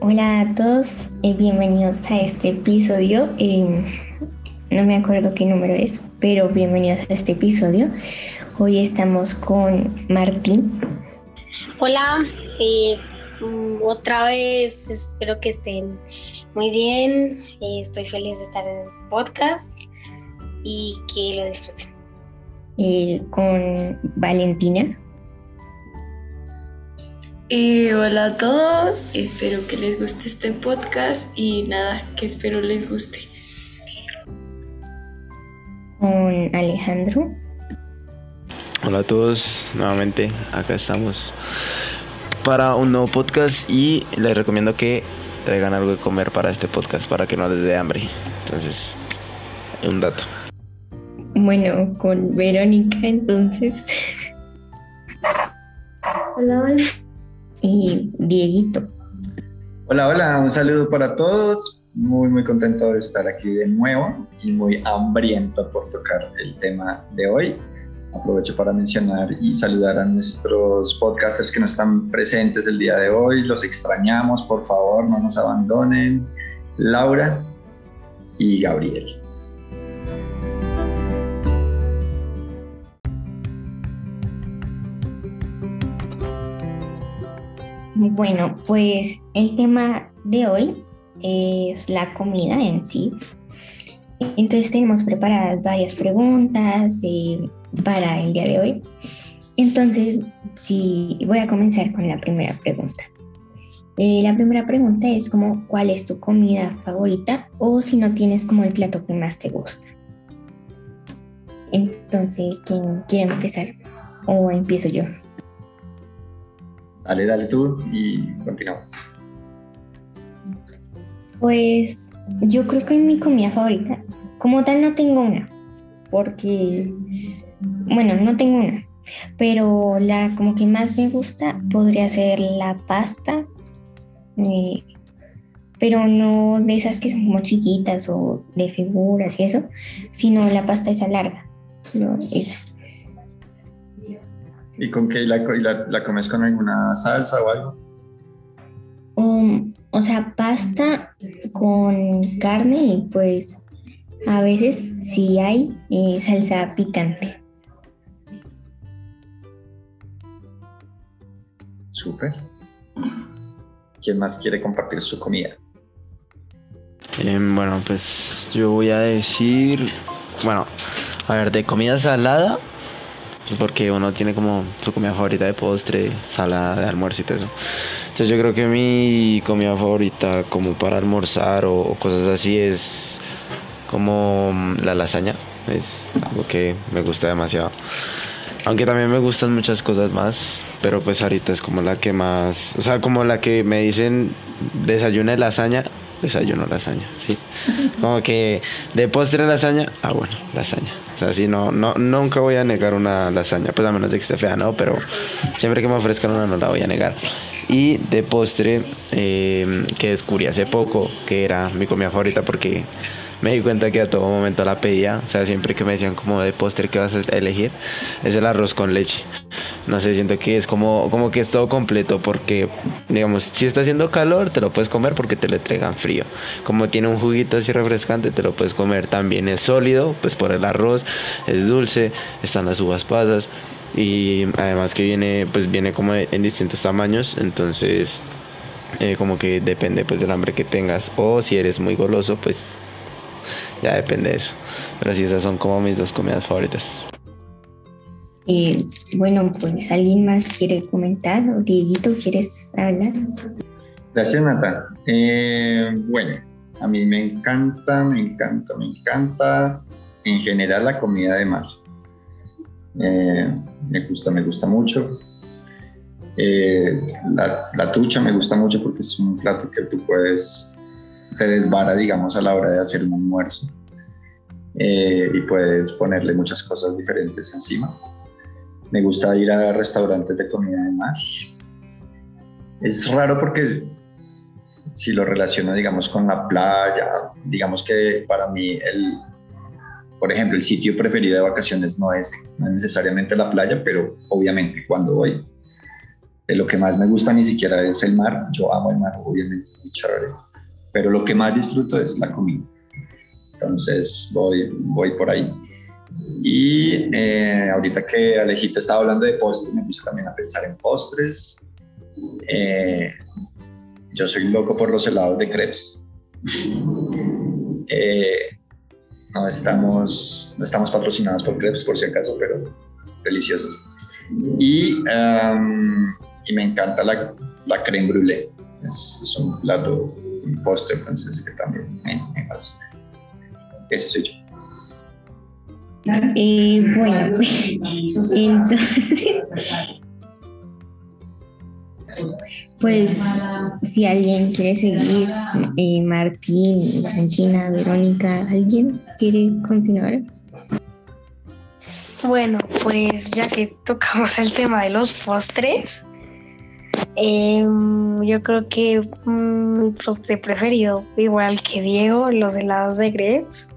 Hola a todos, y bienvenidos a este episodio. Eh, no me acuerdo qué número es, pero bienvenidos a este episodio. Hoy estamos con Martín. Hola, eh, mm, otra vez espero que estén muy bien. Eh, estoy feliz de estar en este podcast y que lo disfruten. Eh, con Valentina. Eh, hola a todos, espero que les guste este podcast y nada, que espero les guste. Con Alejandro. Hola a todos, nuevamente acá estamos para un nuevo podcast y les recomiendo que traigan algo de comer para este podcast para que no les dé hambre. Entonces, un dato. Bueno, con Verónica entonces. Hola, hola. Y Dieguito. Hola, hola, un saludo para todos. Muy, muy contento de estar aquí de nuevo y muy hambriento por tocar el tema de hoy. Aprovecho para mencionar y saludar a nuestros podcasters que no están presentes el día de hoy. Los extrañamos, por favor, no nos abandonen. Laura y Gabriel. Bueno, pues el tema de hoy es la comida en sí. Entonces tenemos preparadas varias preguntas eh, para el día de hoy. Entonces, sí, voy a comenzar con la primera pregunta. Eh, la primera pregunta es como, ¿cuál es tu comida favorita? O si no tienes como el plato que más te gusta. Entonces, ¿quién quiere empezar? ¿O empiezo yo? Dale, dale tú y continuamos. Pues yo creo que mi comida favorita, como tal no tengo una, porque, bueno, no tengo una, pero la como que más me gusta podría ser la pasta, eh, pero no de esas que son como chiquitas o de figuras y eso, sino la pasta esa larga, esa. ¿Y con qué la, la, la comes con alguna salsa o algo? Um, o sea, pasta con carne y pues a veces si hay eh, salsa picante. Súper. ¿Quién más quiere compartir su comida? Eh, bueno, pues yo voy a decir, bueno, a ver, de comida salada, pues porque uno tiene como su comida favorita de postre, salada, de almuerzo y todo eso. Entonces yo creo que mi comida favorita como para almorzar o, o cosas así es como mm, la lasaña. Es algo que me gusta demasiado. Aunque también me gustan muchas cosas más, pero pues ahorita es como la que más, o sea, como la que me dicen desayuna lasaña, desayuno lasaña, sí. Como que de postre lasaña, ah bueno, lasaña. O sea, sí, no, no, nunca voy a negar una lasaña, pues a menos de que esté fea, ¿no? Pero siempre que me ofrezcan una no la voy a negar. Y de postre, eh, que descubrí hace poco, que era mi comida favorita porque me di cuenta que a todo momento la pedía, o sea, siempre que me decían como de postre que vas a elegir, es el arroz con leche. No sé, siento que es como, como que es todo completo porque, digamos, si está haciendo calor, te lo puedes comer porque te lo entregan frío. Como tiene un juguito así refrescante, te lo puedes comer. También es sólido, pues por el arroz, es dulce, están las uvas pasas y además que viene, pues viene como en distintos tamaños, entonces... Eh, como que depende pues del hambre que tengas o si eres muy goloso pues ya depende de eso. Pero sí, esas son como mis dos comidas favoritas. Eh, bueno, pues alguien más quiere comentar o Dieguito, ¿quieres hablar? Gracias, Nata. Eh, bueno, a mí me encanta, me encanta, me encanta en general la comida de mar. Eh, me gusta, me gusta mucho. Eh, la, la, tucha me gusta mucho porque es un plato que tú puedes te desvara, digamos, a la hora de hacer un almuerzo. Eh, y puedes ponerle muchas cosas diferentes encima. Me gusta ir a restaurantes de comida de mar. Es raro porque si lo relaciono, digamos, con la playa, digamos que para mí, el, por ejemplo, el sitio preferido de vacaciones no es, no es necesariamente la playa, pero obviamente cuando voy de lo que más me gusta ni siquiera es el mar. Yo amo el mar, obviamente, muy chévere. Pero lo que más disfruto es la comida. Entonces voy, voy por ahí. Y eh, ahorita que Alejito estaba hablando de postres, me puse también a pensar en postres. Eh, yo soy loco por los helados de crepes. Eh, no estamos, no estamos patrocinados por crepes por si acaso, pero deliciosos. Y, y me encanta la, la creme brûlée. Es, un plato, un postre entonces que también me, me fascina. Ese soy yo. Eh, bueno, entonces, pues si alguien quiere seguir, eh, Martín, Valentina, Verónica, ¿alguien quiere continuar? Bueno, pues ya que tocamos el tema de los postres, em, yo creo que mm, mi postre preferido, igual que Diego, los helados de grapes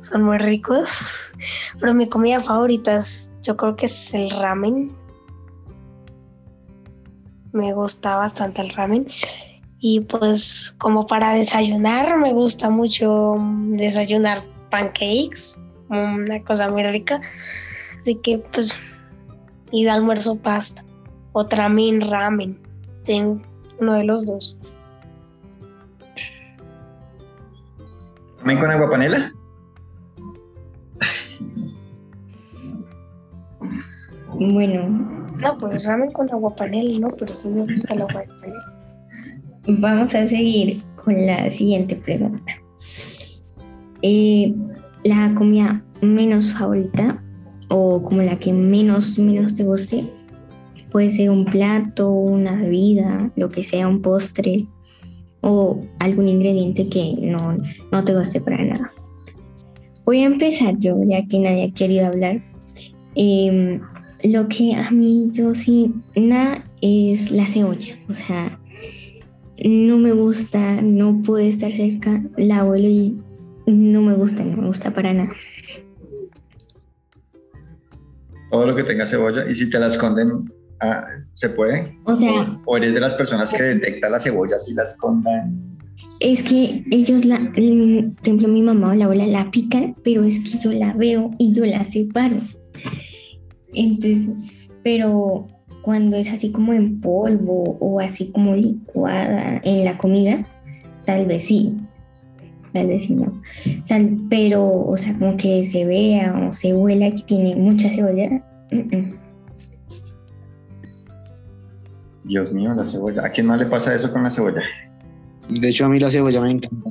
son muy ricos. Pero mi comida favorita es, yo creo que es el ramen. Me gusta bastante el ramen. Y pues como para desayunar, me gusta mucho desayunar pancakes, una cosa muy rica. Así que pues, y de almuerzo pasta. O también ramen. Tengo uno de los dos. ¿Ramen con agua panela? Bueno. No, pues ramen con agua panela, ¿no? Pero sí me gusta el agua de panela. Vamos a seguir con la siguiente pregunta. Eh, la comida menos favorita o como la que menos, menos te guste, puede ser un plato, una bebida, lo que sea, un postre o algún ingrediente que no, no te guste para nada. Voy a empezar yo, ya que nadie ha querido hablar. Eh, lo que a mí yo sí, nada es la cebolla. O sea, no me gusta, no puede estar cerca, la abuelo y no me gusta, no me gusta para nada. Todo lo que tenga cebolla, y si te la esconden, ah, ¿se puede? O sea. ¿O eres de las personas que detecta la cebolla si la escondan? Es que ellos, la, por ejemplo, mi mamá o la abuela la pican, pero es que yo la veo y yo la separo. Entonces, pero cuando es así como en polvo o así como licuada en la comida, tal vez sí, tal vez sí no. Tal, pero, o sea, como que se vea o se huela que tiene mucha cebolla. Dios mío, la cebolla. ¿A quién más le pasa eso con la cebolla? De hecho, a mí la cebolla me encanta.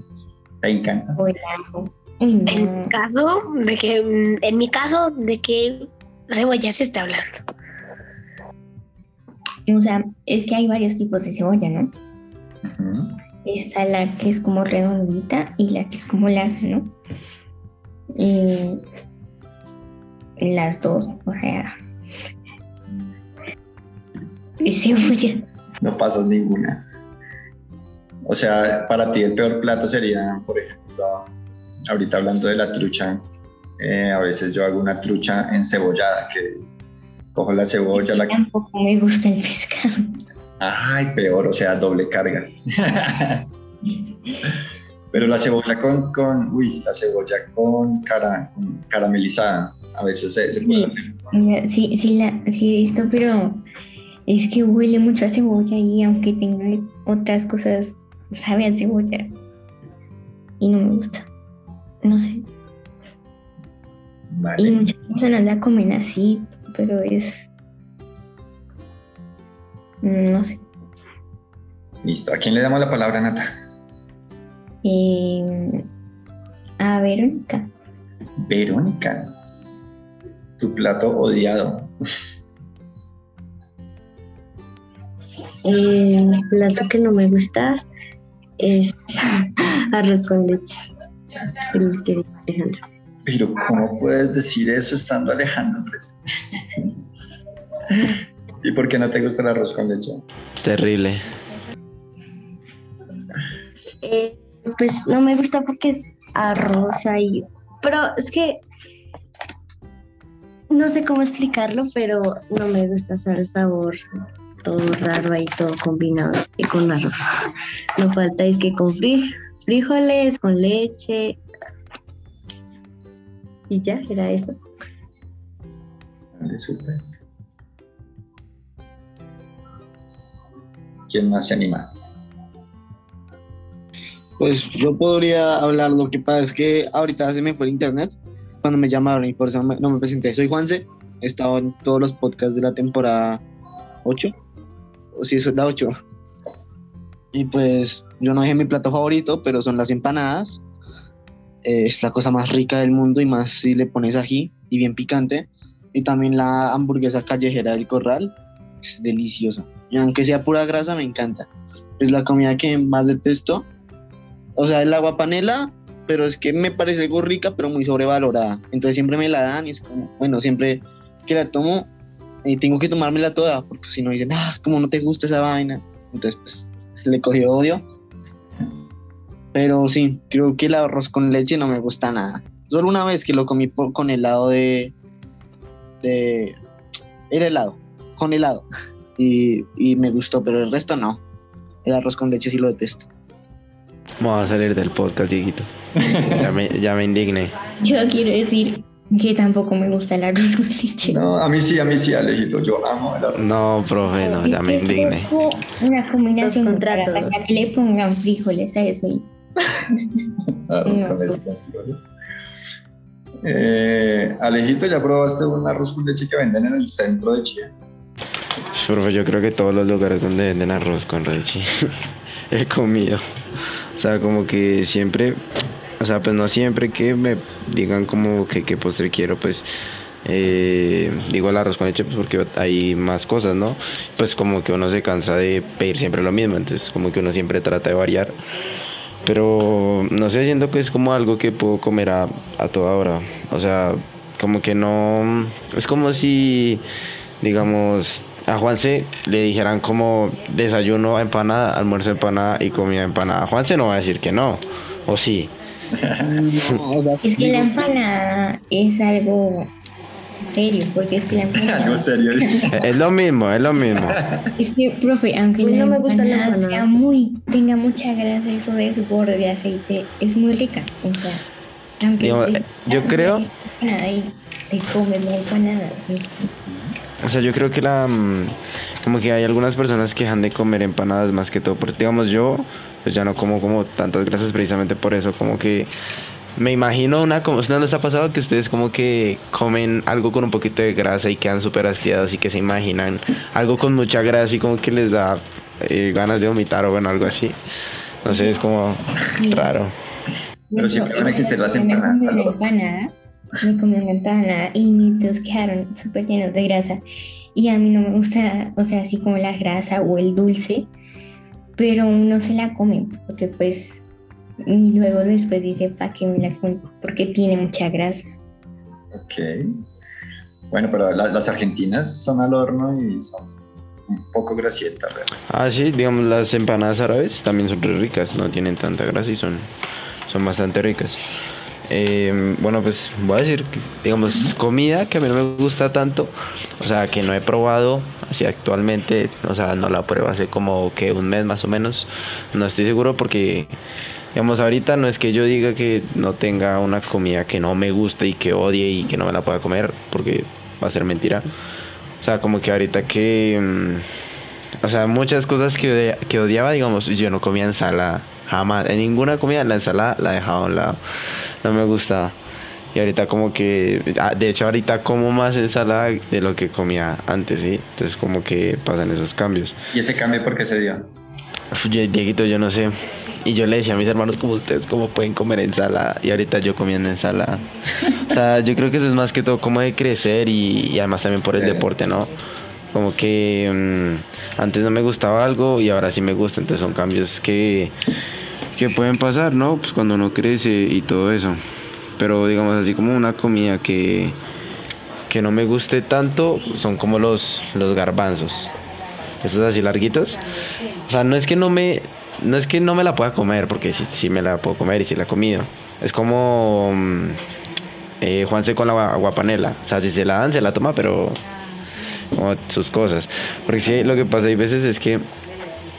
¿Te encanta? En caso de que, en mi caso, de que cebolla se está hablando. O sea, es que hay varios tipos de cebolla, ¿no? Está la que es como redondita y la que es como larga, ¿no? Y las dos, o sea, cebolla. No pasas ninguna. O sea, para ti el peor plato sería, por ejemplo, ahorita hablando de la trucha, eh, a veces yo hago una trucha encebollada, que cojo la cebolla. La... Tampoco me gusta el pescado. Ay, peor, o sea, doble carga. Pero la cebolla con, con, uy, la cebolla con, cara, caramelizada, a veces se, puede hacer. Sí, sí, la, sí he visto, pero es que huele mucho a cebolla y aunque tenga otras cosas, sabe a cebolla. Y no me gusta. No sé. Y muchas personas la comen así, pero es. No sé. Listo. ¿A quién le damos la palabra, Nata? Eh, a Verónica. Verónica. Tu plato odiado. El plato que no me gusta es arroz con leche. El que Alejandro. Pero ¿cómo puedes decir eso estando Alejandro? ¿Y por qué no te gusta el arroz con leche? Terrible. Eh, pues no me gusta porque es arroz ahí. Pero es que no sé cómo explicarlo, pero no me gusta el sabor todo raro ahí, todo combinado es que con arroz. No falta es que con fri- frijoles, con leche. Y ya, era eso. Vale, súper. ¿Quién más se anima? Pues yo podría hablar, lo que pasa es que ahorita se me fue el internet cuando me llamaron y por eso no me, no me presenté. Soy Juanse, he estado en todos los podcasts de la temporada 8, o si eso es la 8. Y pues yo no dejé mi plato favorito, pero son las empanadas. Eh, es la cosa más rica del mundo y más si le pones ají y bien picante. Y también la hamburguesa callejera del corral es deliciosa. Y aunque sea pura grasa, me encanta. Es la comida que más detesto. O sea, el agua panela, pero es que me parece algo rica, pero muy sobrevalorada. Entonces siempre me la dan y es como, bueno, siempre que la tomo, y tengo que tomármela toda, porque si no dicen, ah, como no te gusta esa vaina. Entonces, pues, le cogió odio. Pero sí, creo que el arroz con leche no me gusta nada. Solo una vez que lo comí por- con helado de, de... Era helado, con helado. Y, y me gustó, pero el resto no. El arroz con leche sí lo detesto. Vamos a salir del podcast, Dieguito. Ya me, ya me indigné. Yo quiero decir que tampoco me gusta el arroz con leche. No, a mí sí, a mí sí, Alejito. Yo amo el arroz. No, profe, no, ya me indigné. Una combinación rara, para que le pongan frijoles a eso. y- Arroz No. con leche con frijoles. Eh, Alejito, ¿ya probaste un arroz con leche que venden en el centro de Chile? Profe, yo creo que todos los lugares donde venden arroz con leche he comido. O sea, como que siempre, o sea, pues no siempre que me digan como que qué postre quiero, pues eh, digo el arroz con leche pues porque hay más cosas, ¿no? Pues como que uno se cansa de pedir siempre lo mismo, entonces como que uno siempre trata de variar. Pero no sé, siento que es como algo que puedo comer a, a toda hora. O sea, como que no... Es como si, digamos, a Juanse le dijeran como desayuno empanada, almuerzo empanada y comida empanada. Juanse no va a decir que no, o sí. No, o sea, Es que la empanada es algo serio, porque es que la Algo empanada. serio. Es lo mismo, es lo mismo. Es que, profe, aunque Pues la no me gusta la empanada sea muy, tenga mucha grasa, eso desborde de aceite, es muy rica. O sea, aunque estés- yo creo- empanada y te comes la empanada. O sea, yo creo que la... mm, Como que hay algunas personas que dejan de comer empanadas más que todo. Porque, digamos, yo pues ya no como como tantas grasas precisamente por eso. Como que me imagino una... Como, ¿No les ha pasado que ustedes como que comen algo con un poquito de grasa y quedan súper hastiados y que se imaginan algo con mucha grasa y como que les da eh, ganas de vomitar o bueno, algo así? No sé, es como raro. Pero siempre van a existir las Me comí empanadas, una Salvador. empanada, me comí una empanada y mis dedos quedaron súper llenos de grasa. Y a mí no me gusta, o sea, así como la grasa o el dulce, pero uno se la come porque pues, y luego después dice, ¿para qué me la como? Porque tiene mucha grasa. Ok. Bueno, pero la- las argentinas son al horno y son un poco grasientas, ¿verdad? Ah, sí, digamos, las empanadas árabes también son re ricas, no tienen tanta grasa y son, son bastante ricas. Eh, bueno, pues voy a decir, digamos, comida que a mí no me gusta tanto, o sea, que no he probado así actualmente, o sea, no la pruebo hace como que un mes más o menos, no estoy seguro porque, digamos, ahorita no es que yo diga que no tenga una comida que no me guste y que odie y que no me la pueda comer, porque va a ser mentira. O sea, como que ahorita que... mm, o sea, muchas cosas que, que odiaba, digamos, yo no comía ensalada, jamás. En ninguna comida la ensalada la dejaba a un lado. No me gustaba. Y ahorita como que, ah, de hecho ahorita como más ensalada de lo que comía antes, ¿sí? Entonces como que pasan esos cambios. ¿Y ese cambio por qué se dio? Uf, Dieguito, yo no sé. Y yo le decía a mis hermanos como ustedes, cómo pueden comer ensalada. Y ahorita yo comiendo ensalada. O sea, yo creo que eso es más que todo como de crecer y, y además también por el Sí. deporte, ¿no? Como que mm, antes no me gustaba algo y ahora sí me gusta. Entonces son cambios que, que pueden pasar, ¿no? Pues cuando uno crece y todo eso. Pero digamos así como una comida que, que no me guste tanto son como los, los garbanzos. Esos así larguitos. O sea, no es que no me no es que no me la pueda comer, porque sí, sí me la puedo comer y sí la he comido. Es como mm, eh, Juanse con la gua- guapanela. O sea, si se la dan, se la toma, pero como sus cosas. Porque sí, lo que pasa hay veces es que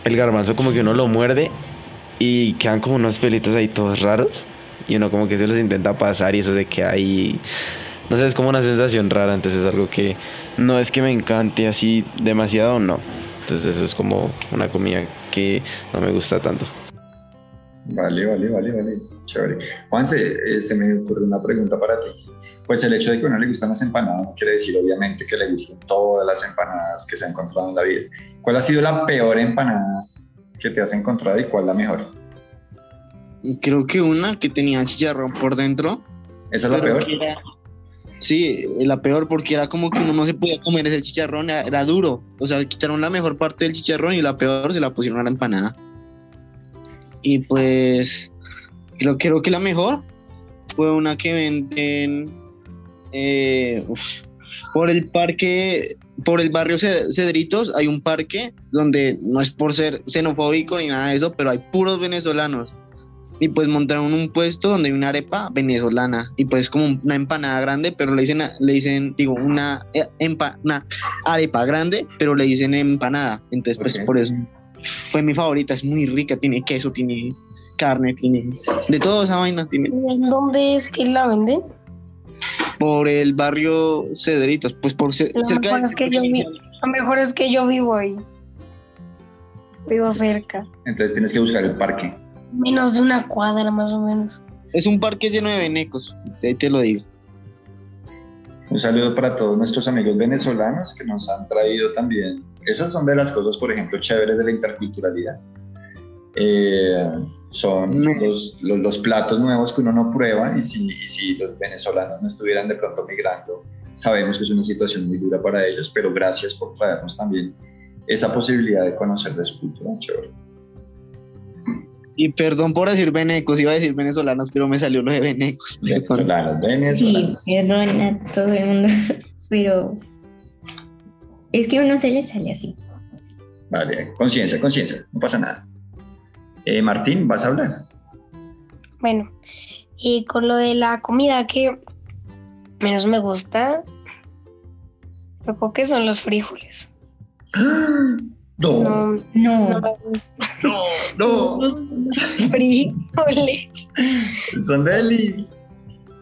el garbanzo como que uno lo muerde y quedan como unos pelitos ahí todos raros y uno como que se los intenta pasar y eso se queda ahí. No sé, es como una sensación rara, entonces es algo que no es que me encante así demasiado, no. Entonces eso es como una comida que no me gusta tanto. Vale, vale, vale, vale. Chévere. Juanse, eh, se me ocurre una pregunta para ti. Pues el hecho de que a uno le gustan las empanadas no quiere decir obviamente que le gusten todas las empanadas que se han encontrado en la vida. ¿Cuál ha sido la peor empanada que te has encontrado y cuál la mejor? Creo que una que tenía chicharrón por dentro. ¿Esa es la peor? era- sí, la peor porque era como que uno no se podía comer ese chicharrón, era, era duro. O sea, quitaron la mejor parte del chicharrón y la peor se la pusieron a la empanada. Y pues creo, creo que la mejor fue una que venden eh, uf, por el parque, por el barrio Ce- Cedritos, hay un parque donde no es por ser xenofóbico ni nada de eso, pero hay puros venezolanos. Y pues montaron un puesto donde hay una arepa venezolana y pues como una empanada grande, pero le dicen, le dicen, digo, una, eh, empa- una arepa grande, pero le dicen empanada. Entonces pues Ok. por eso fue mi favorita, es muy rica, tiene queso, tiene carne, tiene de toda esa vaina, tiene ¿En dónde es que la venden? Por el barrio Cedritos, pues por ce- Lo cerca mejor de- es que yo vi- Lo mejor es que yo vivo ahí. Vivo cerca. Entonces tienes que buscar el parque. Menos de una cuadra más o menos. Es un parque lleno de venecos, ahí te lo digo. Un saludo para todos nuestros amigos venezolanos que nos han traído también. Esas son de las cosas, por ejemplo, chéveres de la interculturalidad. Eh, son Mm. los, los, los platos nuevos que uno no prueba y si, y si los venezolanos no estuvieran de pronto migrando, sabemos que es una situación muy dura para ellos, pero gracias por traernos también esa posibilidad de conocer de su cultura. Chévere. Y perdón por decir venecos, iba a decir venezolanos, pero me salió lo de venecos. perdón. Venezolanos, Sí, venezolanos. perdona a todo el mundo, pero es que a uno se le sale así. Vale, conciencia, conciencia, no pasa nada. Eh, Martín, ¿vas a hablar? Bueno, y con lo de la comida que menos me gusta, yo creo que son los frijoles. No, No, No, no no, los frijoles. son delis.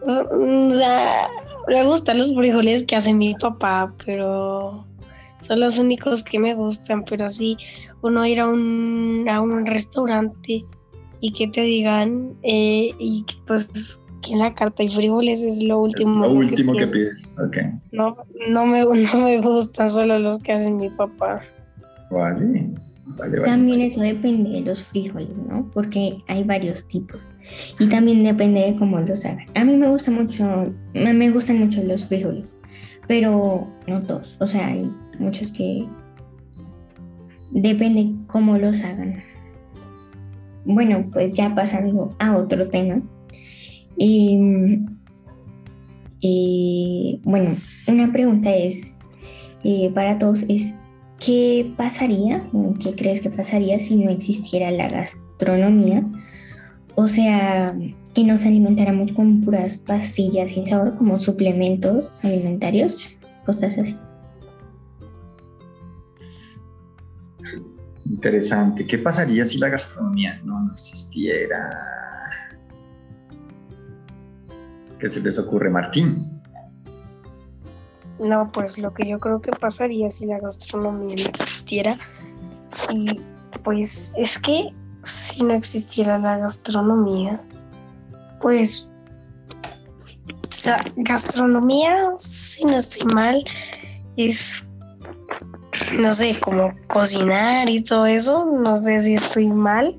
O sea, me gustan los frijoles que hace mi papá, pero son los únicos que me gustan. Pero sí, uno ir a un, a un restaurante y que te digan, eh, y que pues que en la carta hay frijoles es lo Es último. lo último que pides. Ok, No, no, me, no me gustan solo los que hacen mi papá. vale. Vale, vale. también eso depende de los frijoles, ¿no? Porque hay varios tipos y también depende de cómo los hagan. A mí me gusta mucho, me me gustan mucho los frijoles, pero no todos. O sea, hay muchos que depende cómo los hagan. Bueno, pues ya pasando a otro tema. Y, eh, bueno, una pregunta es eh, para todos es ¿qué pasaría? ¿Qué crees que pasaría si no existiera la gastronomía? O sea, que nos alimentáramos con puras pastillas sin sabor, como suplementos alimentarios, cosas así. Interesante. ¿Qué pasaría si la gastronomía no, no existiera? ¿Qué se les ocurre, Martín? No, pues lo que yo creo que pasaría si la gastronomía no existiera. Y pues es que si no existiera la gastronomía, pues gastronomía, si no estoy mal, es no sé, como cocinar y todo eso. No sé si estoy mal.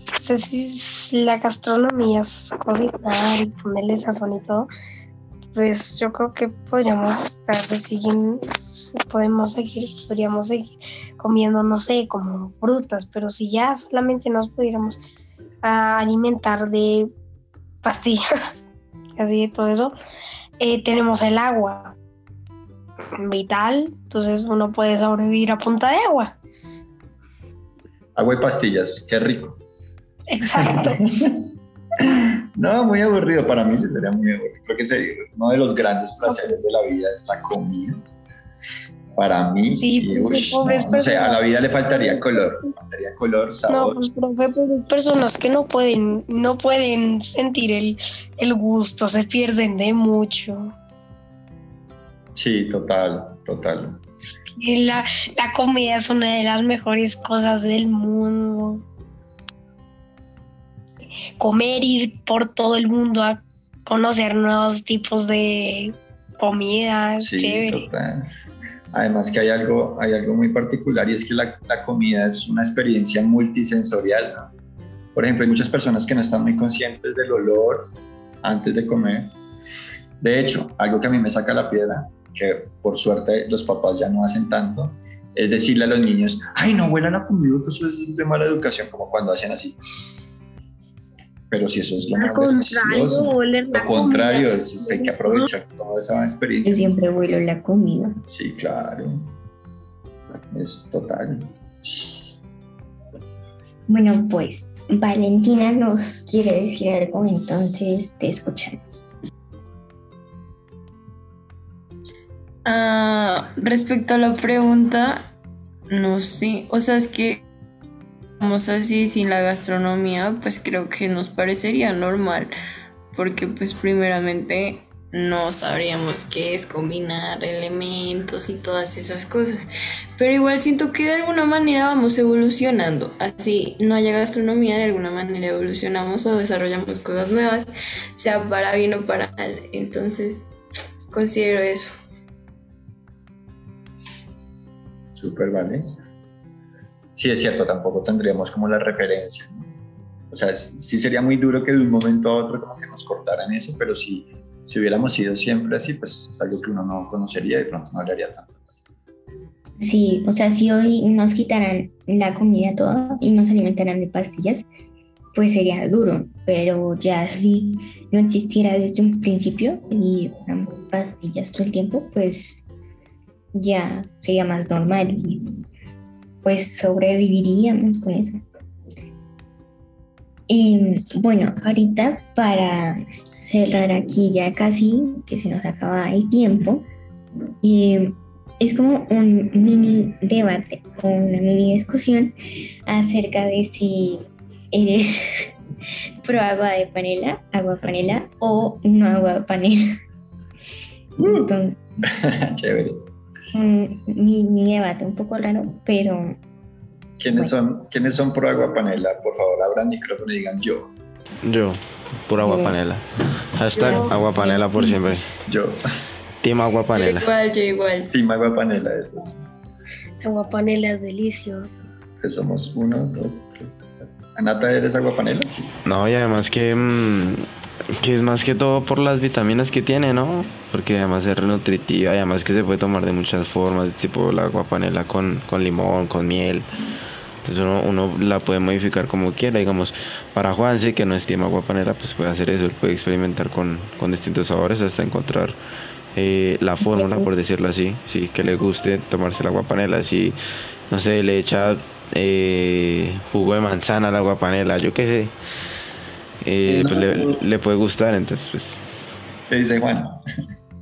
No sé si la gastronomía es cocinar y ponerle sazón y todo pues yo creo que podríamos estar siguiendo, podemos seguir, podríamos seguir comiendo, no sé, como frutas, pero si ya solamente nos pudiéramos alimentar de pastillas, así de todo eso, eh, tenemos el agua vital, entonces uno puede sobrevivir a punta de agua. Agua y pastillas, qué rico. Exacto. No, muy aburrido. Para mí sí sería muy aburrido. Creo que sería uno de los grandes placeres de la vida es la comida. Para mí, Sí, no, no sé, a la vida le faltaría color, faltaría color, No, sabor. pues profe, pues, personas que no pueden, no pueden sentir el, el gusto, se pierden de mucho. Sí, total, total. La, la comida es una de las mejores cosas del mundo. Comer, ir por todo el mundo a conocer nuevos tipos de comida, Sí, chévere. total. Además que hay algo, hay algo muy particular y es que la, la comida es una experiencia multisensorial. ¿no? Por ejemplo, hay muchas personas que no están muy conscientes del olor antes de comer. De hecho, algo que a mí me saca la piedra, que por suerte los papás ya no hacen tanto, es decirle a los niños, ay, no huelan a comida, eso es de mala educación, como cuando hacen así. Pero si eso es lo más contrario, Lo contrario, comida. es, hay que aprovechar toda esa Yo experiencia. siempre vuelo la comida. Sí, claro. Eso es total. Bueno, pues Valentina nos quiere decir algo, entonces te escuchamos. Ah, respecto a la pregunta, no sé, o sea, es que así sin la gastronomía, pues creo que nos parecería normal, porque pues primeramente no sabríamos qué es combinar elementos y todas esas cosas, pero igual siento que de alguna manera vamos evolucionando, así no haya gastronomía, de alguna manera evolucionamos o desarrollamos cosas nuevas, sea para bien o para mal, entonces considero eso. Súper, vale. Sí, es cierto, tampoco tendríamos como la referencia. ¿no? O sea, sí sería muy duro que de un momento a otro como que nos cortaran eso, pero si, si hubiéramos sido siempre así, pues es algo que uno no conocería y pronto no le haría tanto. Sí, o sea, si hoy nos quitaran la comida toda y nos alimentaran de pastillas, pues sería duro, pero ya si no existiera desde un principio y pastillas todo el tiempo, pues ya sería más normal y pues sobreviviríamos con eso. Y bueno, ahorita para cerrar aquí ya casi, que se nos acaba el tiempo, y es como un mini debate o una mini discusión acerca de si eres pro agua de panela, agua panela o no agua de panela. Entonces, Chévere. Un mini debate un poco raro, pero ¿Quiénes son, ¿Quiénes son por agua panela? Por favor, abran micrófono y digan yo. Yo, pura agua Yo. panela. Hashtag Yo. agua panela por siempre. Yo. Team agua Yo panela. igual, yo igual. Team agua panela. Eso. Agua panela es delicioso. Somos uno, dos, tres. Anata, ¿eres agua panela? No, y además que, mm, que es más que todo por las vitaminas que tiene, ¿no? Porque además es re nutritiva y además que se puede tomar de muchas formas, tipo la agua panela con, con limón, con miel. Entonces uno, uno la puede modificar como quiera, digamos, para Juanse, que no estima agua panela, pues puede hacer eso, él puede experimentar con, con distintos sabores hasta encontrar eh, la fórmula, por decirlo así, sí, que le guste tomarse el agua panela, si, no sé, le echa eh, jugo de manzana al agua panela, yo qué sé, eh, pues le, le puede gustar, entonces pues ¿Qué dice Juan?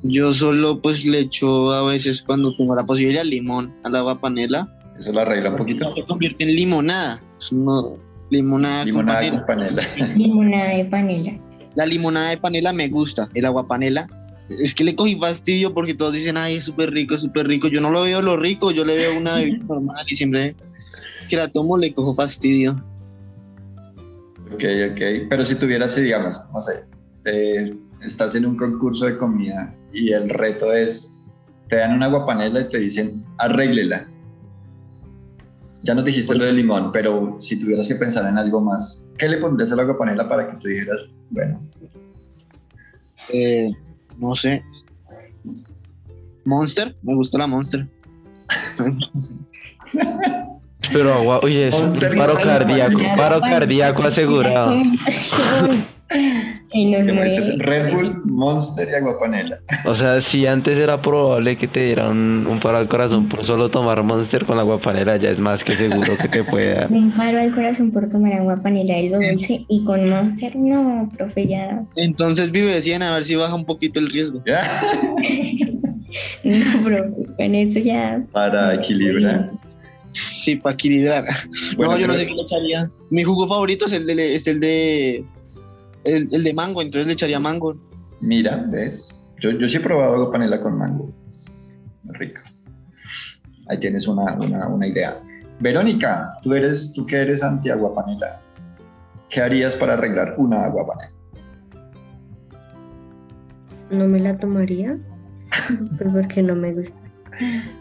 Yo solo pues le echo a veces cuando tengo la posibilidad limón al agua panela. Eso lo arregla un poquito. Se convierte en limonada. No, limonada, con Limonada panela. con panela. limonada de panela. La limonada de panela me gusta, el agua panela. Es que le cogí fastidio porque todos dicen, ay, es súper rico, es súper rico. Yo no lo veo lo rico, yo le veo una bebida normal y siempre que la tomo le cojo fastidio. Ok, ok. Pero si tuvieras, digamos, no sé, eh, estás en un concurso de comida y el reto es, te dan una aguapanela y te dicen, arréglela. Ya nos dijiste lo de limón, pero si tuvieras que pensar en algo más, ¿qué le pondrías a la aguapanela para que tú dijeras, bueno, Eh, no sé. Monster, me gusta la Monster. Pero agua, oye, es paro cardíaco, paro cardíaco asegurado. Red Bull, Monster y aguapanela? O sea, si antes era probable que te diera un, un paro al corazón por solo tomar Monster con agua panela, ya es más que seguro que te puede dar. Un paro al corazón por tomar agua panela y lo dulce y con Monster, no, profe, ya. Entonces vive decían a ver si baja un poquito el riesgo. ¿Ya? No, pero con eso ya. Para equilibrar. Sí, para equilibrar. Bueno, no, yo no sé qué le echaría. Mi jugo favorito es el de, es el de, el, el de mango, entonces le echaría mango. Mira, ¿ves? Yo, yo sí he probado agua panela con mango. Es rico. Ahí tienes una, una, una idea. Verónica, tú, eres, tú que eres anti agua panela, ¿qué harías para arreglar una agua panela? No me la tomaría, pues porque no me gusta.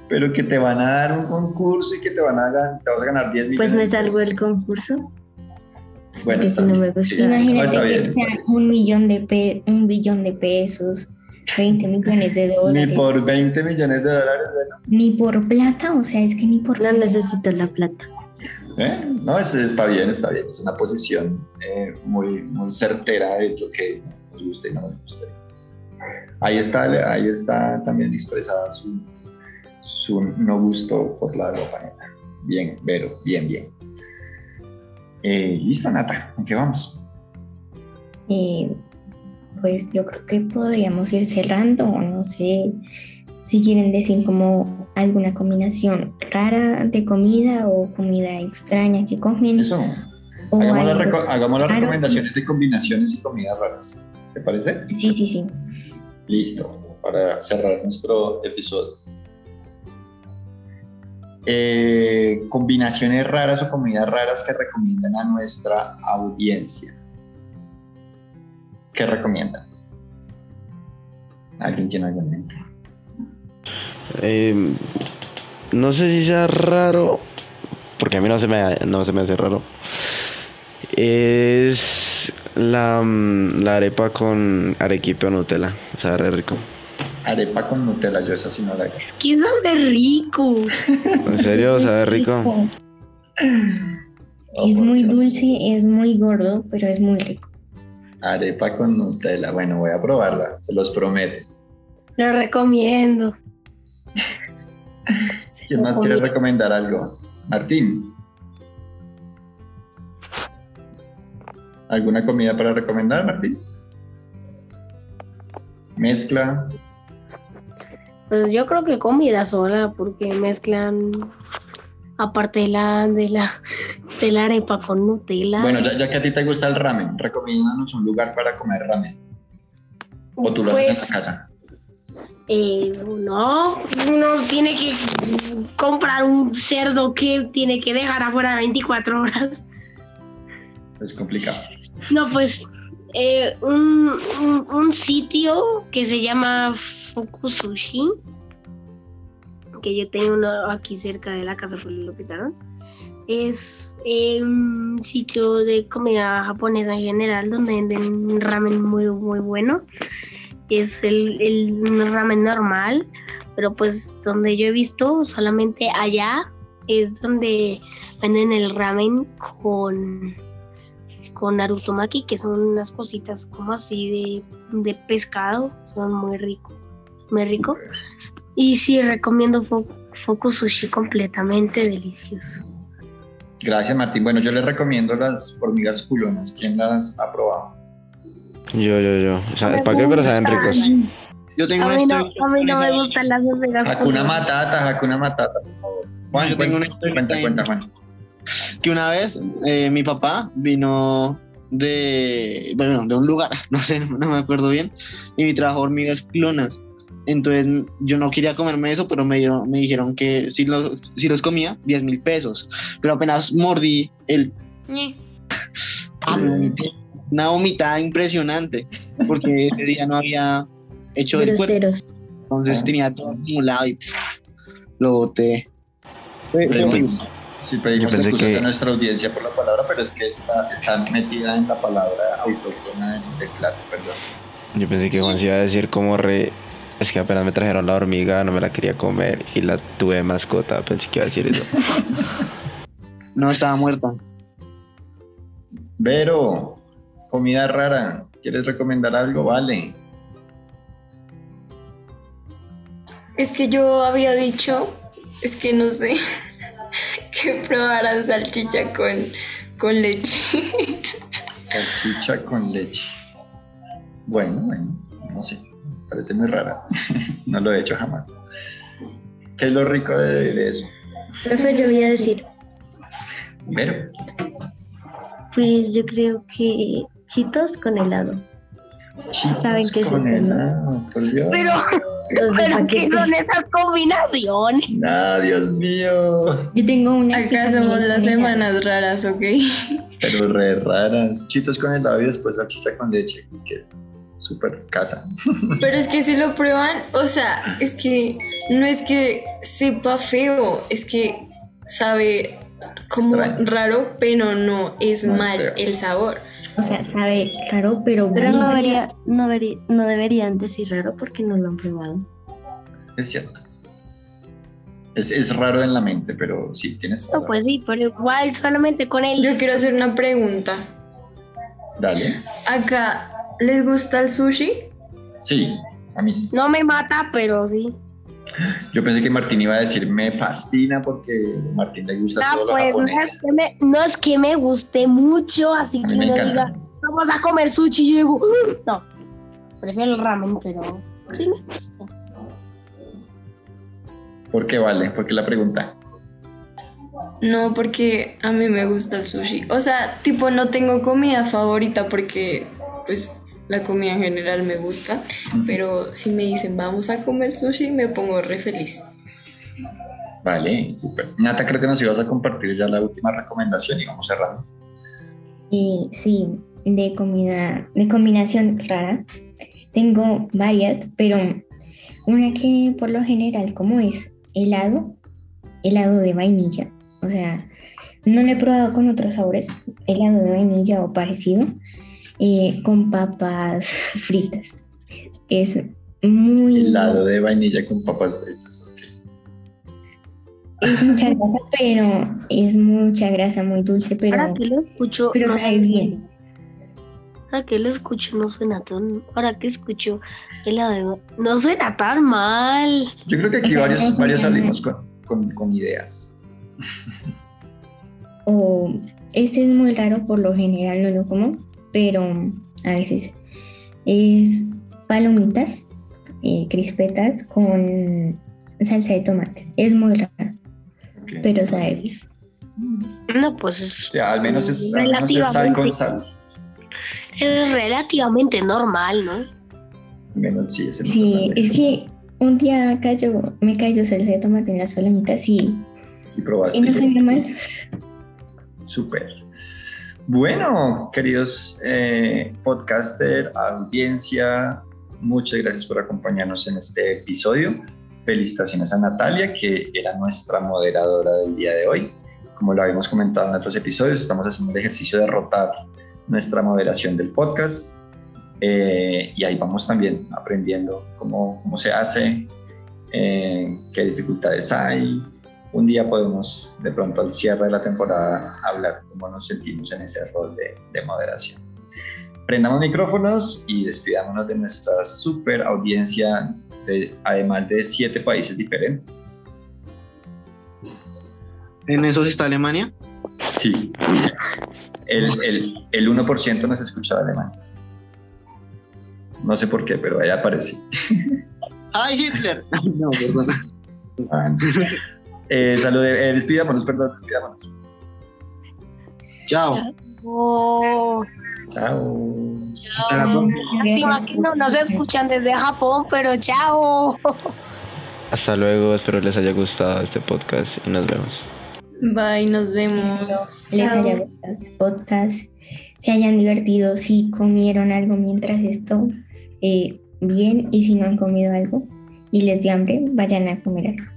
Pero que te van a dar un concurso y que te van a ganar, te vas a ganar 10 millones. Pues me salgo pesos. del concurso. Bueno, está si no bien. me gusta. Sí, no, Imagínate está bien, que está sean un millón de pe un billón de pesos, 20 millones de bien. dólares. Ni por 20 millones de dólares, bueno. Ni por plata, o sea, es que ni por No necesito la plata. ¿eh? No, es- está bien, está bien. Es una posición eh, muy, muy certera de lo que nos gusta y no nos gusta. Ahí está, ahí está también expresada su, su no gusto por la panela. Bien, Vero, bien, bien. Eh, Listo, Nata, ¿en qué vamos? Eh, pues yo creo que podríamos ir cerrando, no sé si quieren decir como alguna combinación rara de comida o comida extraña que comen. Eso. o Hagamos, las reco- hagamos recomendaciones de combinaciones y comidas raras. ¿Te parece? Sí, sí, sí. Listo, para cerrar nuestro episodio. Eh, combinaciones raras o comidas raras que recomiendan a nuestra audiencia. ¿Qué recomiendan? ¿Alguien tiene en mente? Eh, no sé si sea raro, porque a mí no se me, no se me hace raro. Es la, mm, la arepa con arequipe o Nutella. O sea, re rico. Arepa con Nutella, yo esa sí no la he hecho. Que sabe rico. ¿En serio? ¿Sabe rico? Es Oh, muy Dios. dulce, es muy gordo, pero es muy rico. Arepa con Nutella, bueno, voy a probarla, se los prometo. Lo recomiendo. ¿Quién más quiere recomendar algo? Martín. ¿Alguna comida para recomendar, Martín? Mezcla. Pues yo creo que comida sola, porque mezclan aparte de la, de la, de la arepa con Nutella. Bueno, ya, ya que a ti te gusta el ramen, recomiéndanos un lugar para comer ramen. O tú lo haces en la Pues, casa. eh, no, uno tiene que comprar un cerdo que tiene que dejar afuera 24 horas. Es complicado. No, pues eh, un, un- un sitio que se llama Fukusushi, que yo tengo uno aquí cerca de la casa, pues lo quitaron. Es un sitio de comida japonesa en general, donde venden un ramen muy, muy bueno. Es el, el ramen normal, pero pues donde yo he visto, solamente allá es donde venden el ramen con con narutomaki, que son unas cositas como así de, de pescado, son muy rico, muy rico. Y sí, recomiendo Fo- Foku Sushi completamente delicioso. Gracias, Martín. Bueno, yo les recomiendo las hormigas culonas. ¿Quién las ha probado? Yo, yo, yo. O sea, ¿para qué? Pero saben ricos. Yo tengo A una mí no, historia a mí no me gustan las hormigas. Hakuna culonas. Matata, Hakuna Matata, por favor. Juan, yo tengo una cuenta, historia cuenta, cuenta. Juan. que una vez eh, mi papá vino de, bueno, de un lugar, no sé, no me acuerdo bien, y me trajo hormigas clonas. Entonces yo no quería comerme eso, pero me, dieron, me dijeron que si los, si los comía, 10 mil pesos. Pero apenas mordí el... Ah. Una vomitada impresionante, porque ese día no había hecho el cuerpo, entonces Ah. tenía todo acumulado y pff, lo boté. Fue- fue horrible. Pedimos, sí, pedimos Yo pensé excusas que- a nuestra audiencia por la palabra, pero es que está, está metida en la palabra autóctona del, del plato, perdón. Yo pensé que Juan se iba a decir como re... Es que apenas me trajeron la hormiga, no me la quería comer y la tuve de mascota. Pensé que iba a decir eso. No estaba muerta. Vero, comida rara. ¿Quieres recomendar algo? Vale. Es que yo había dicho, es que no sé, que probaran salchicha con, con leche. Salchicha con leche. Bueno, bueno, no sé. Parece muy rara. no lo he hecho jamás. ¿Qué es lo rico de, de eso? Profe, yo voy a decir, Primero, pues yo creo que chitos con helado. chicos ¿Saben qué es con eso, no? helado, por Dios. Pero, pero ¿qué son esas combinaciones? No, Dios mío. Yo tengo una. Acá somos es las semanas raras, ¿ok? Pero re raras. Chitos con helado y después salchicha con leche. Que súper casa. Pero es que si lo prueban, o sea, es que no es que sepa feo, es que sabe como Extraño. raro, pero no es No mal el sabor. O sea, sabe raro, pero. Pero no, debería, no, debería- no deberían decir raro porque no lo han probado. Es cierto. Es, es raro en la mente, pero sí, tienes No, pues sí, pero igual solamente con el... Yo quiero hacer una pregunta. Dale. Acá, ¿les gusta el sushi? Sí, a mí sí. No me mata, pero sí. Yo pensé que Martín iba a decir me fascina porque a Martín le gusta No, todo lo no es, que me, no es que me guste mucho, así que me encanta. diga, vamos a comer sushi y yo digo, "Uh", no. Prefiero el ramen, pero sí me gusta. ¿Por qué vale? ¿Por qué la pregunta? No, porque a mí me gusta el sushi. O sea, tipo, no tengo comida favorita porque, pues, la comida en general me gusta. Pero si me dicen, vamos a comer sushi, me pongo re feliz. Vale, súper. Nata, creo que nos ibas a compartir ya la última recomendación y vamos cerrando. Y sí, de comida, de combinación rara. Tengo varias, pero una que por lo general, como es helado, helado de vainilla. O sea, no lo he probado con otros sabores, helado de vainilla o parecido, eh, con papas fritas. Es muy... Helado de vainilla con papas fritas. Es mucha grasa, pero es mucha grasa, muy dulce, pero, Ahora que lo escucho, pero no sabe bien. Ahora que lo escucho, no suena tan. Ahora que escucho el de. No suena tan mal. Yo creo que aquí O sea, varios, no varios salimos con, con, con ideas. O este es muy raro, por lo general no lo como, pero a veces es palomitas, eh, crispetas con salsa de tomate. Es muy raro, pero sabe bien. No, pues es, Ya, al menos es, al menos es sal con sal. es relativamente normal, ¿no? Al menos sí, no Sí, es que un día cayó, me cayó salsa de tomate en las palomitas y, Y probaste. y no sabía mal. Súper. Bueno, queridos eh, podcaster, audiencia, muchas gracias por acompañarnos en este episodio. Felicitaciones a Natalia, que era nuestra moderadora del día de hoy. Como lo habíamos comentado en otros episodios, estamos haciendo el ejercicio de rotar nuestra moderación del podcast. Eh, y ahí vamos también aprendiendo cómo, cómo se hace, eh, qué dificultades hay, un día podemos de pronto al cierre de la temporada hablar cómo nos sentimos en ese rol de, de moderación. Prendamos micrófonos y despidámonos de nuestra super audiencia, de, además de siete países diferentes. En eso sí está Alemania. Sí, el, el, el 1% nos escucha de Alemania. No sé por qué, pero ahí aparece. ¡Ay, Hitler! No, perdona. Ah, eh, salud, eh, despidámonos, perdón, despidámonos. Chao. Chao. Próxima. lástima que no nos escuchan desde Japón, pero chao. Hasta luego, espero les haya gustado este podcast y nos vemos. Bye, nos vemos. les haya gustado este podcast, se hayan divertido, si comieron algo mientras esto, eh, bien, y si no han comido algo y les dio hambre, vayan a comer algo.